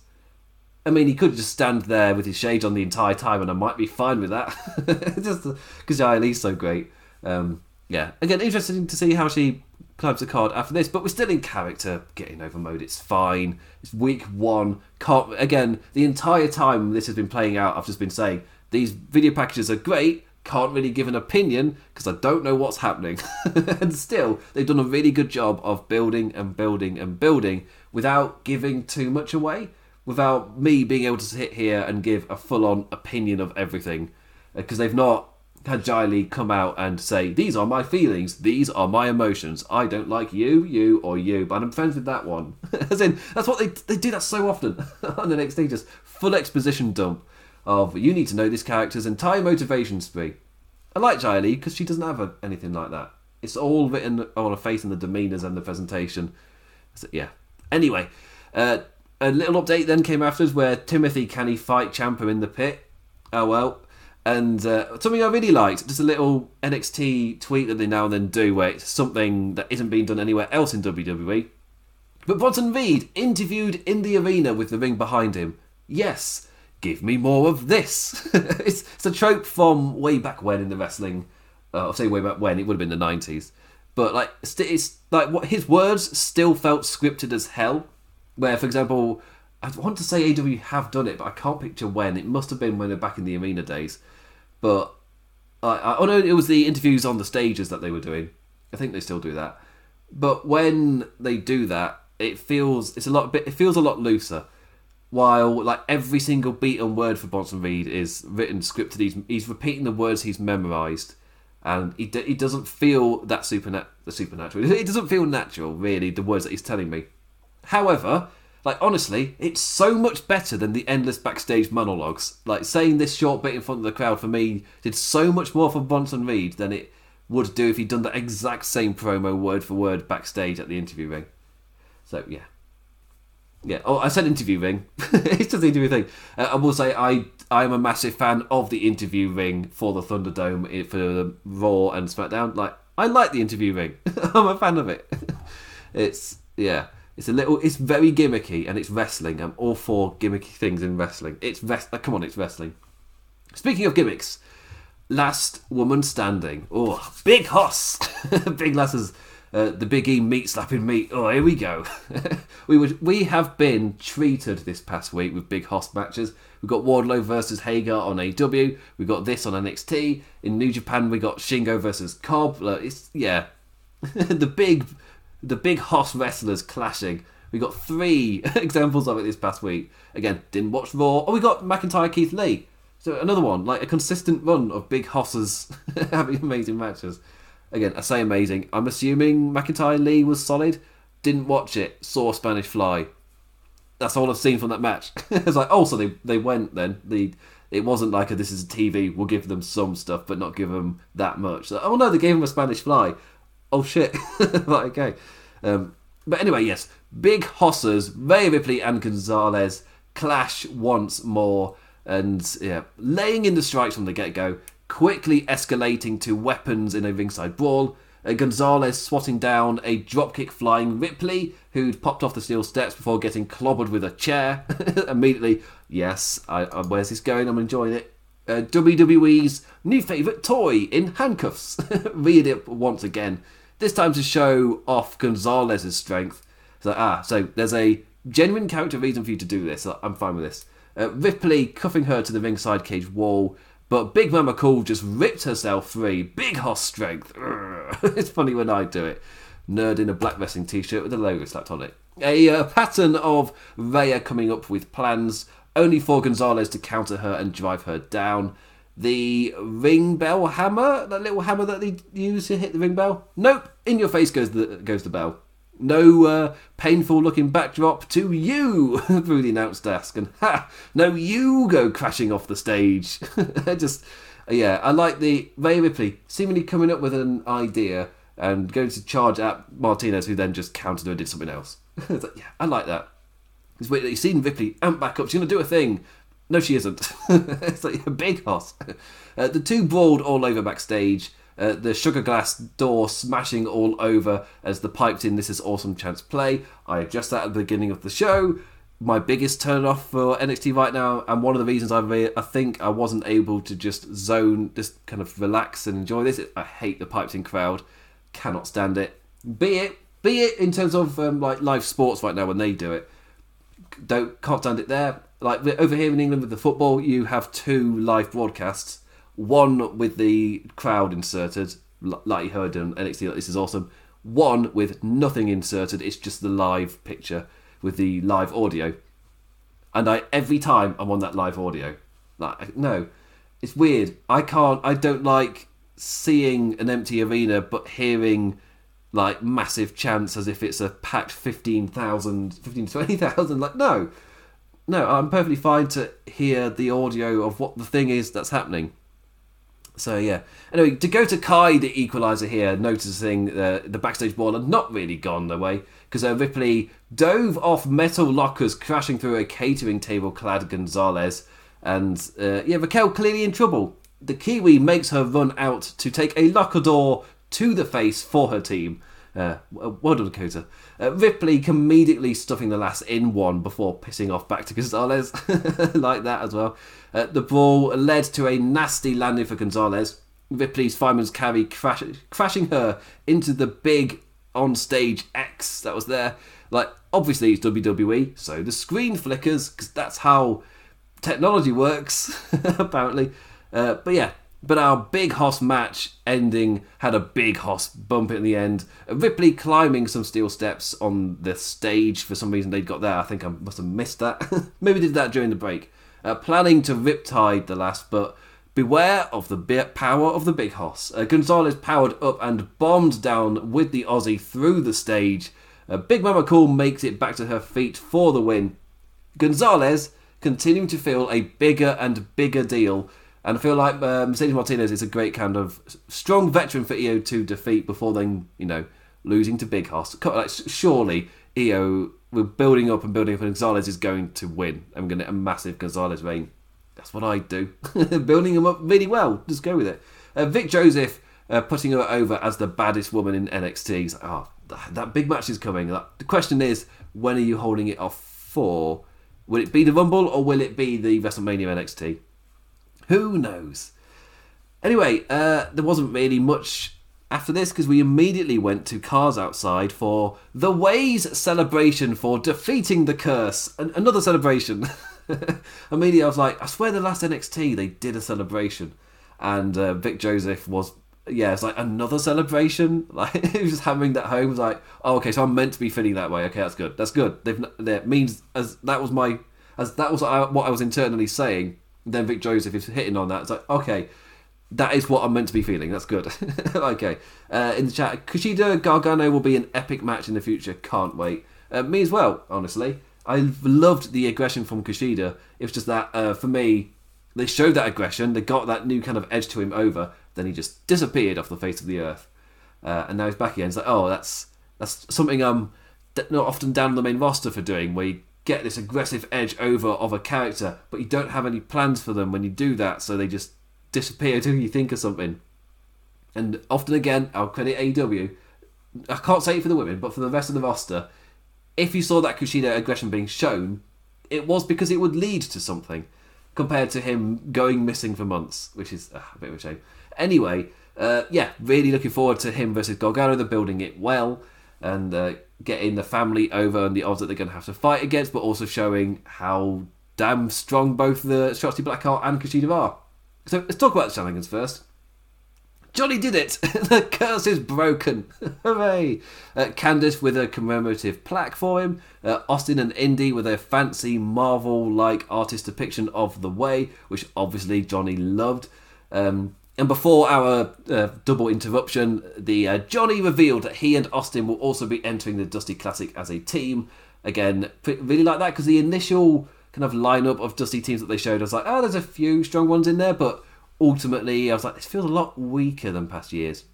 I mean, he could just stand there with his shades on the entire time, and I might be fine with that. [LAUGHS] just because Xia Li's so great. Um, yeah, again, interesting to see how she climbs the card after this, but we're still in character getting over mode. It's fine. It's week one. Can't, again, the entire time this has been playing out, I've just been saying these video packages are great. Can't really give an opinion because I don't know what's happening. [LAUGHS] and still, they've done a really good job of building and building and building without giving too much away, without me being able to sit here and give a full on opinion of everything. Because uh, they've not had Jai come out and say, These are my feelings, these are my emotions. I don't like you, you, or you, but I'm friends with that one. [LAUGHS] As in, that's what they, they do that so often [LAUGHS] on the next day, just full exposition dump of you need to know this character's entire motivation spree. I like Jai because she doesn't have a, anything like that. It's all written on her face and the demeanours and the presentation. So, yeah. Anyway, uh, a little update then came afterwards where Timothy can he fight Ciampa in the pit. Oh well. And uh, something I really liked, just a little NXT tweet that they now and then do, where it's something that isn't being done anywhere else in WWE. But Bronson Reed interviewed in the arena with the ring behind him. Yes, give me more of this. [LAUGHS] it's, it's, a trope from way back when in the wrestling. Uh, I'll say way back when it would have been the nineties, but like it's like what his words still felt scripted as hell. Where, for example, I want to say AEW have done it, but I can't picture when. It must have been when they're back in the arena days. But I, I oh no, it was the interviews on the stages that they were doing. I think they still do that. But when they do that, it feels it's a lot. bit. It feels a lot looser while like every single beat and word for Bronson Reed is written scripted, he's he's repeating the words he's memorized, and he he doesn't feel that supernat the supernatural. [LAUGHS] It doesn't feel natural, really. The words that he's telling me. However, like honestly, it's so much better than the endless backstage monologues. Like saying this short bit in front of the crowd for me did so much more for Bronson Reed than it would do if he'd done the exact same promo word for word backstage at the interview ring. So yeah, yeah. Oh, I said interview ring. [LAUGHS] it's just the interview thing. Uh, I will say I I am a massive fan of the interview ring for the Thunderdome for the Raw and SmackDown. Like I like the interview ring. [LAUGHS] I'm a fan of it. [LAUGHS] it's yeah. It's a little. It's very gimmicky and it's wrestling. I'm all for gimmicky things in wrestling. It's rest. Come on, it's wrestling. Speaking of gimmicks, last woman standing. Oh, big hoss. [LAUGHS] big lasses uh, the Big E meat slapping meat. Oh, here we go. [LAUGHS] we would we have been treated this past week with big host matches. We've got Wardlow versus Hager on AEW. We got this on NXT. In New Japan, we got Shingo versus Cobb. Uh, it's yeah, [LAUGHS] the big the big hoss wrestlers clashing. We got three [LAUGHS] examples of it this past week. Again, didn't watch Raw. Oh, we got McIntyre Keith Lee. So another one, like a consistent run of big hosses [LAUGHS] having amazing matches. Again, I say amazing. I'm assuming McIntyre Lee was solid. Didn't watch it. Saw Spanish Fly. That's all I've seen from that match. [LAUGHS] it's like, oh, so they they went then. The it wasn't like a, this is a TV. We'll give them some stuff, but not give them that much. So, oh no, they gave him a Spanish Fly. Oh shit. [LAUGHS] right, okay. Um, but anyway, yes, big hosses, Rhea Ripley and Gonzalez clash once more, and yeah, laying in the strikes from the get go quickly escalating to weapons in a ringside brawl. Uh, Gonzalez swatting down a dropkick flying Ripley, who'd popped off the steel steps before getting clobbered with a chair. [LAUGHS] Immediately, yes, I, I, where's this going? I'm enjoying it. Uh, WWE's new favourite toy in handcuffs. [LAUGHS] Read it once again. This time to show off Gonzalez's strength. So, ah, so there's a genuine character reason for you to do this. I'm fine with this. Uh, Ripley cuffing her to the ringside cage wall, but Big Mami Cool just ripped herself free. Big hoss strength. [LAUGHS] it's funny when I do it. Nerd in a black wrestling t-shirt with a logo slapped on it. A uh, pattern of Rhea coming up with plans, only for Gonzalez to counter her and drive her down. The ring bell hammer, that little hammer that they use to hit the ring bell. Nope, in your face goes the goes the bell. No uh, painful looking backdrop to you [LAUGHS] through the announce desk, and ha! No, you go crashing off the stage. [LAUGHS] Just, yeah, I like the Rhea Ripley seemingly coming up with an idea and going to charge at Martinez, who then just countered her and did something else. [LAUGHS] yeah, I like that. It's weird that you've seen Ripley amp back up. She's going to do a thing. No, she isn't. [LAUGHS] it's like a big hoss. Uh, the two brawled all over backstage. Uh, the sugar glass door smashing all over as the piped in This Is Awesome Chance play. I adjust that at the beginning of the show. My biggest turn off for NXT right now, and one of the reasons I, re- I think I wasn't able to just zone, just kind of relax and enjoy this. I hate the piped in crowd, cannot stand it. Be it, be it in terms of um, like live sports right now when they do it, don't can't stand it there. Like over here in England with the football, you have two live broadcasts one with the crowd inserted, like you heard on NXT, like this is awesome. One with nothing inserted, it's just the live picture with the live audio. And I every time I'm on that live audio, like no, it's weird. I can't. I don't like seeing an empty arena, but hearing like massive chants as if it's a packed 15,000, 15 20,000. Like, no, no, I'm perfectly fine to hear the audio of what the thing is that's happening. So yeah. Anyway, to go to Kai, the equaliser here, noticing uh, the backstage ball had not really gone their way because uh, Ripley dove off metal lockers, crashing through a catering table clad Gonzalez, and uh, yeah, Raquel clearly in trouble. The Kiwi makes her run out to take a locker door to the face for her team. Uh, well done, Dakota. Uh, Ripley comedically stuffing the last in one before pissing off back to Gonzalez. [LAUGHS] like that as well. Uh, the brawl led to a nasty landing for Gonzalez. Ripley's fireman's carry crash- crashing her into the big on stage X that was there. Like, obviously, it's WWE, so the screen flickers because that's how technology works, [LAUGHS] apparently. Uh, but yeah, but our big hoss match ending had a big hoss bump in the end. Ripley climbing some steel steps on the stage for some reason they'd got there. I think I must have missed that. [LAUGHS] Maybe did that during the break. Uh, planning to riptide the last, but beware of the power of the big hoss. Uh, Gonzalez powered up and bombed down with the Aussie through the stage. Uh, big Mami Cool makes it back to her feet for the win. Gonzalez continuing to feel a bigger and bigger deal and I feel like uh, Mercedes Martinez is a great kind of strong veteran for Io to defeat before then, you know, losing to Big Hoss. Like, surely EO, we're building up and building up, and Gonzalez is going to win. I'm going to a massive Gonzalez reign. That's what I do. [LAUGHS] building him up really well. Just go with it. Uh, Vic Joseph uh, putting her over as the baddest woman in NXT. Like, oh, that big match is coming. the question is, when are you holding it off for? Will it be the Rumble or will it be the WrestleMania NXT? Who knows? Anyway, uh, there wasn't really much after this because we immediately went to Cars Outside for the Ways celebration for defeating the curse. An- another celebration. [LAUGHS] immediately I was like, I swear the last NXT they did a celebration. And uh, Vic Joseph was, yeah, it's like another celebration. [LAUGHS] Like he was just hammering that home. was like, oh, okay, so I'm meant to be feeling that way. Okay, that's good. That's good. They've, that means as that was my, as that was what I was internally saying then Vic Joseph is hitting on that. It's like, okay, that is what I'm meant to be feeling. That's good. [LAUGHS] okay. Uh, in the chat, Kushida Gargano will be an epic match in the future. Can't wait. Uh, me as well, honestly. I loved the aggression from Kushida. It was just that, uh, for me, they showed that aggression. They got that new kind of edge to him over. Then he just disappeared off the face of the earth. Uh, and now he's back again. It's like, oh, that's that's something I'm not often down on the main roster for doing, where get this aggressive edge over of a character, but you don't have any plans for them when you do that, so they just disappear [LAUGHS] until you think of something. And often again, I'll credit AEW. I can't say it for the women, but for the rest of the roster, if you saw that Kushida aggression being shown, it was because it would lead to something, compared to him going missing for months, which is uh, a bit of a shame. Anyway, uh, yeah, really looking forward to him versus Gargano. They're building it well, and uh, getting the family over and the odds that they're going to have to fight against, but also showing how damn strong both the Shotzi Blackheart and Kushida are. So let's talk about the shenanigans first. Johnny did it! [LAUGHS] the curse is broken! [LAUGHS] Hooray! Uh, Candice with a commemorative plaque for him. Uh, Austin and Indi with a fancy Marvel like artist depiction of the way, which obviously Johnny loved. Um, and before our uh, double interruption, the uh, Johnny revealed that he and Austin will also be entering the Dusty Classic as a team. Again, really like that because the initial kind of lineup of Dusty teams that they showed, I was like, oh, there's a few strong ones in there, but ultimately, I was like, this feels a lot weaker than past years.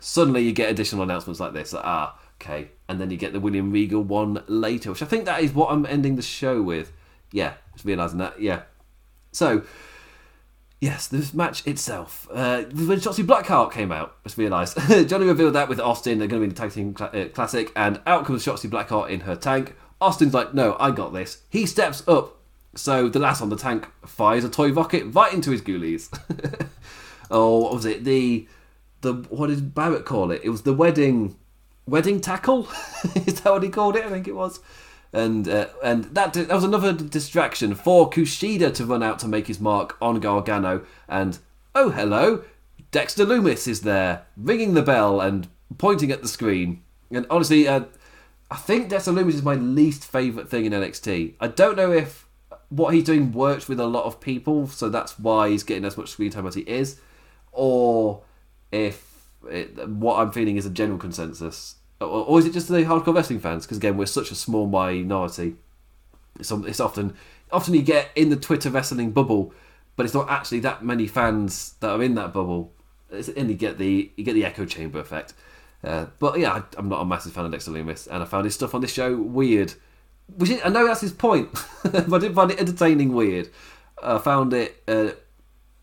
Suddenly, you get additional announcements like this. Like, ah, okay, and then you get the William Regal one later, which I think that is what I'm ending the show with. Yeah, just realizing that. Yeah. So Yes, this match itself. Uh, when Shotzi Blackheart came out, just realised. [LAUGHS] Johnny revealed that with Austin, they're going to be in the Tag Team cl- uh, Classic, and out comes Shotzi Blackheart in her tank. Austin's like, no, I got this. He steps up, so the last on the tank fires a toy rocket right into his ghoulies. [LAUGHS] oh, what was it? The the what did Barrett call it? It was the wedding wedding tackle. [LAUGHS] Is that what he called it? I think it was and uh, and that that was another distraction for Kushida to run out to make his mark on Gargano. And oh hello, Dexter Lumis is there, ringing the bell and pointing at the screen. And honestly, uh, I think Dexter Lumis is my least favourite thing in NXT. I don't know if what he's doing works with a lot of people, so that's why he's getting as much screen time as he is, or if it, what I'm feeling is a general consensus, or, is it just the hardcore wrestling fans? Because again, we're such a small minority. It's, it's often often you get in the Twitter wrestling bubble, but it's not actually that many fans that are in that bubble. It's, and you get the you get the echo chamber effect. Uh, but yeah, I, I'm not a massive fan of Dexter Lumis, and I found his stuff on this show weird. Which is, I know that's his point, [LAUGHS] but I didn't find it entertaining weird. I found it uh,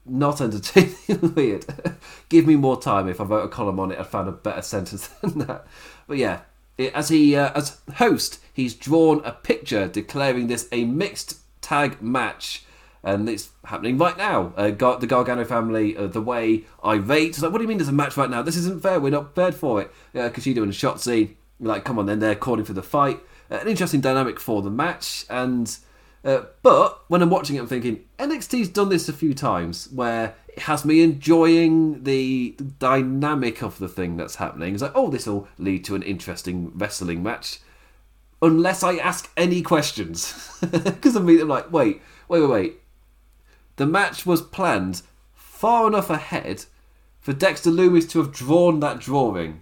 not entertaining [LAUGHS] weird. [LAUGHS] Give me more time if I wrote a column on it. I'd found a better sentence than that. But yeah, it, as he uh, as host, he's drawn a picture declaring this a mixed tag match. And it's happening right now. Uh, Gar- the Gargano family, uh, the way I rate. It's like, what do you mean there's a match right now? This isn't fair. We're not prepared for it. Uh, Kushida and Shotzi, like, come on then. They're calling for the fight. Uh, an interesting dynamic for the match. And uh, but when I'm watching it, I'm thinking NXT's done this a few times where has me enjoying the dynamic of the thing that's happening. It's like, oh, this will lead to an interesting wrestling match, unless I ask any questions. [LAUGHS] Because I mean, I'm like, wait, wait, wait, wait. The match was planned far enough ahead for Dexter Lumis to have drawn that drawing.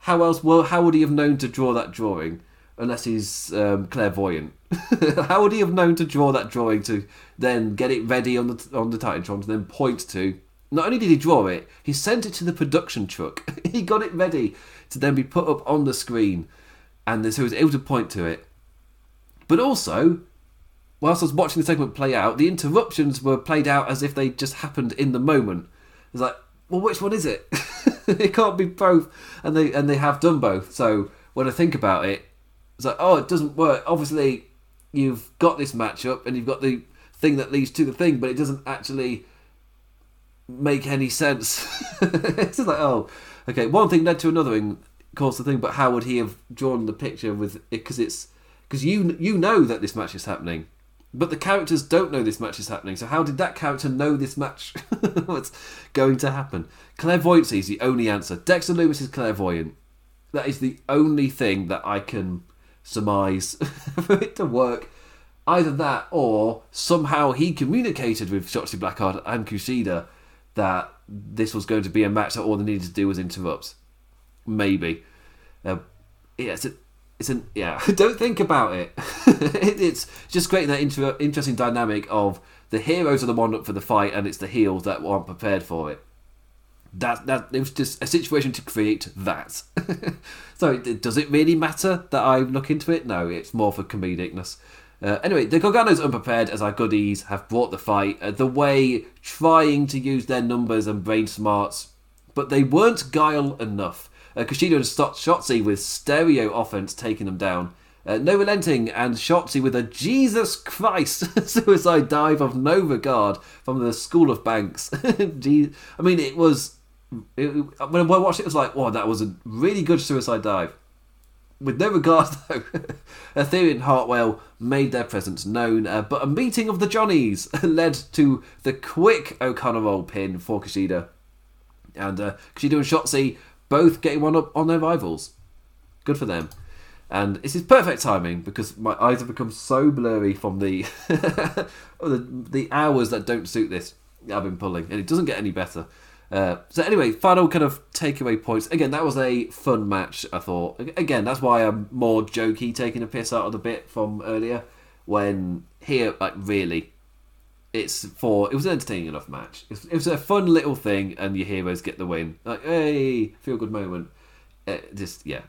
How else? Well, how would he have known to draw that drawing? unless he's um, clairvoyant. [LAUGHS] How would he have known to draw that drawing to then get it ready on the on the Titantron to then point to? Not only did he draw it, he sent it to the production truck. [LAUGHS] he got it ready to then be put up on the screen, and so he was able to point to it. But also, whilst I was watching the segment play out, the interruptions were played out as if they just happened in the moment. It's like, well, which one is it? [LAUGHS] it can't be both, and they and they have done both. So when I think about it, it's like, oh, it doesn't work. Obviously, you've got this matchup and you've got the thing that leads to the thing, but it doesn't actually make any sense. [LAUGHS] it's just like, oh, okay, one thing led to another and caused the thing, but how would he have drawn the picture with it? Because it's because you you know that this match is happening, but the characters don't know this match is happening. So how did that character know this match [LAUGHS] was going to happen? Clairvoyancy is the only answer. Dexter Lumis is clairvoyant. That is the only thing that I can surmise [LAUGHS] for it to work. Either that or somehow he communicated with Shotzi Blackheart and Kushida that this was going to be a match that all they needed to do was interrupt. Maybe. Uh, yeah, it's, a, it's an yeah. [LAUGHS] Don't think about it. it [LAUGHS] it's just creating that inter- interesting dynamic of the heroes are the one up for the fight, and it's the heels that aren't prepared for it that that it was just a situation to create that. [LAUGHS] so does it really matter that I look into it? No, it's more for comedicness. Uh, anyway, the Garganos unprepared as our goodies have brought the fight. Uh, the way trying to use their numbers and brain smarts, but they weren't guile enough. Uh, Kushida and Shotzi with stereo offense taking them down. Uh, no relenting, and Shotzi with a Jesus Christ [LAUGHS] suicide dive of no regard from the School of Banks. [LAUGHS] I mean, it was it, when I watched it, it was like, wow, that was a really good suicide dive. With no regard, [LAUGHS] though, Theory and Hartwell made their presence known, uh, but a meeting of the Johnnies [LAUGHS] led to the quick O'Connor roll pin for Kushida. And uh, Kushida and Shotzi both getting one up on their rivals. Good for them. And this is perfect timing because my eyes have become so blurry from the, [LAUGHS] the the hours that don't suit this I've been pulling, and it doesn't get any better. Uh, so anyway, final kind of takeaway points. Again, that was a fun match. I thought. Again, that's why I'm more jokey, taking a piss out of the bit from earlier. When here, like really, it's for it was an entertaining enough match. It was, it was a fun little thing, and your heroes get the win. Like, hey, feel good moment. Uh, just yeah.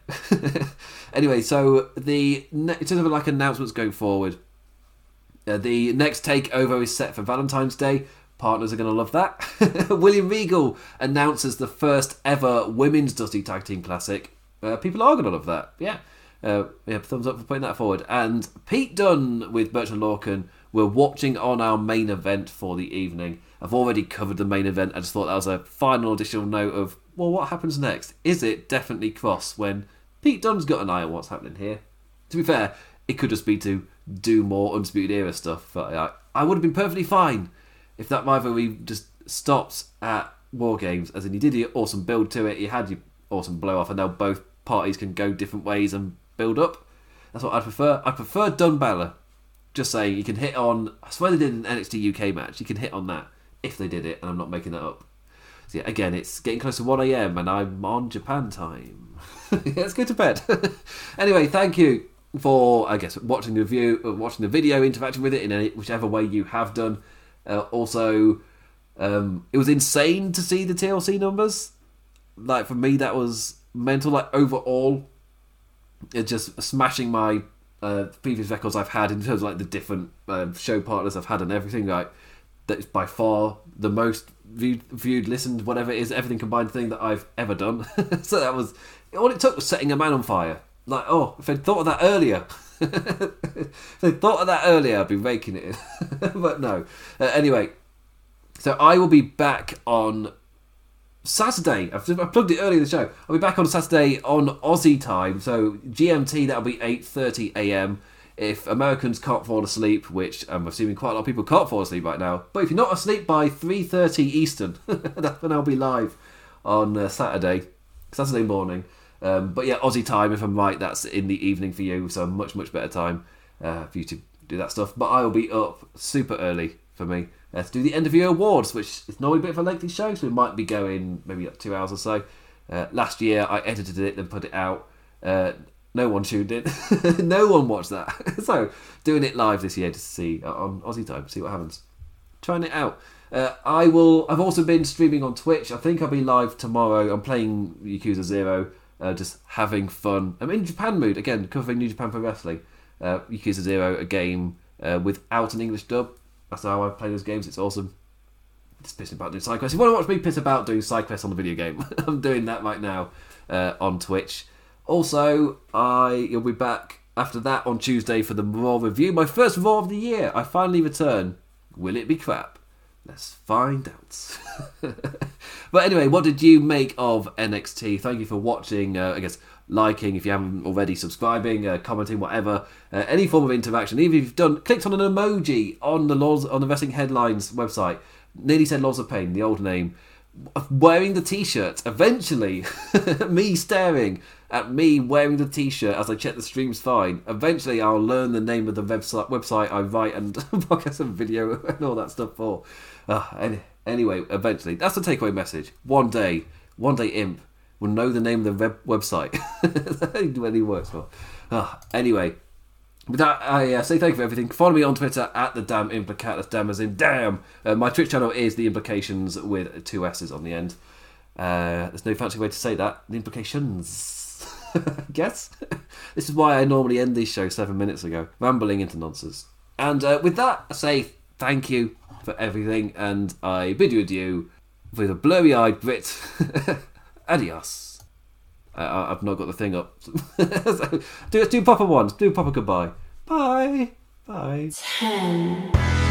[LAUGHS] anyway, so the in terms of like announcements going forward, uh, the next takeover is set for Valentine's Day. Partners are going to love that. [LAUGHS] William Regal announces the first ever women's Dusty Tag Team Classic. Uh, people are going to love that. Yeah. Uh, yeah, thumbs up for putting that forward. And Pete Dunne with Burch and Lorcan were watching on our main event for the evening. I've already covered the main event. I just thought that was a final additional note of, well, what happens next? Is it definitely Kross when Pete Dunne's got an eye on what's happening here? To be fair, it could just be to do more Undisputed Era stuff. But I, I would have been perfectly fine if that rivalry just stops at War Games, as in you did your awesome build to it, you had your awesome blow off, and now both parties can go different ways and build up. That's what I prefer. I prefer Dunne Balor just saying, you can hit on. I swear they did an NXT UK match. You can hit on that if they did it, and I'm not making that up. So yeah, again, it's getting close to 1 a.m. and I'm on Japan time. [LAUGHS] Let's go to bed. [LAUGHS] anyway, thank you for I guess watching the view, uh, watching the video, interacting with it in any, whichever way you have done. Uh, also, um, it was insane to see the TLC numbers. Like for me, that was mental. Like overall, it's just smashing my uh, previous records I've had in terms of like the different uh, show partners I've had and everything. Like that's by far the most viewed, viewed, listened, whatever it is, everything combined thing that I've ever done. [LAUGHS] so that was all it took was setting a man on fire. Like, oh, if I'd thought of that earlier, [LAUGHS] [LAUGHS] if I'd thought of that earlier, I'd be raking it in. [LAUGHS] but no. Uh, anyway, so I will be back on Saturday. I've, I plugged it earlier in the show. I'll be back on Saturday on Aussie time. So GMT, that'll be 8.30 a.m. If Americans can't fall asleep, which I'm assuming quite a lot of people can't fall asleep right now, but if you're not asleep by 3.30 Eastern, [LAUGHS] that's when I'll be live on uh, Saturday, Saturday morning. Um, but yeah, Aussie time, if I'm right, that's in the evening for you, so much, much better time uh, for you to do that stuff. But I will be up super early for me uh, to do the end of year awards, which is normally a bit of a lengthy show, so we might be going maybe two hours or so. Uh, last year I edited it and put it out. Uh, no one tuned in. [LAUGHS] no one watched that. [LAUGHS] so doing it live this year to see uh, on Aussie time, see what happens. Trying it out. Uh, I will. I've also been streaming on Twitch. I think I'll be live tomorrow. I'm playing Yakuza Zero uh, just having fun. I'm in Japan mood again, covering New Japan Pro Wrestling. Uh, Yakuza Zero, a game uh, without an English dub. That's how I play those games. It's awesome. Just pissing about doing side quests. You want to watch me piss about doing side quests on the video game, [LAUGHS] I'm doing that right now uh, on Twitch. Also, I you'll be back after that on Tuesday for the Raw review. My first Raw of the year. I finally return. Will it be crap? Let's find out. [LAUGHS] but anyway, what did you make of NXT? Thank you for watching. Uh, I guess liking if you haven't already, subscribing, uh, commenting, whatever, uh, any form of interaction. Even if you've done clicked on an emoji on the laws on the Wrestling Headlines website, nearly said Laws of Pain, the old name, wearing the T-shirt. Eventually, [LAUGHS] me staring at me wearing the T-shirt as I check the streams fine. Eventually, I'll learn the name of the website website I write and [LAUGHS] podcast and video and all that stuff for. Uh, any, anyway, eventually, that's the takeaway message. One day, one day, Imp will know the name of the web- website when he works for. Uh, anyway, with that, I uh, say thank you for everything. Follow me on Twitter at the damn implicat. That's damn as in damn. Uh, my Twitch channel is the implications with two S's on the end. Uh, there's no fancy way to say that. The implications. [LAUGHS] Guess. [LAUGHS] this is why I normally end these shows seven minutes ago, rambling into nonsense. And uh, with that, I say thank you for everything, and I bid you adieu with a blurry eyed Brit. [LAUGHS] Adios. I've not got the thing up. [LAUGHS] so, do do proper ones. Do proper goodbye. Bye. Bye. Ten.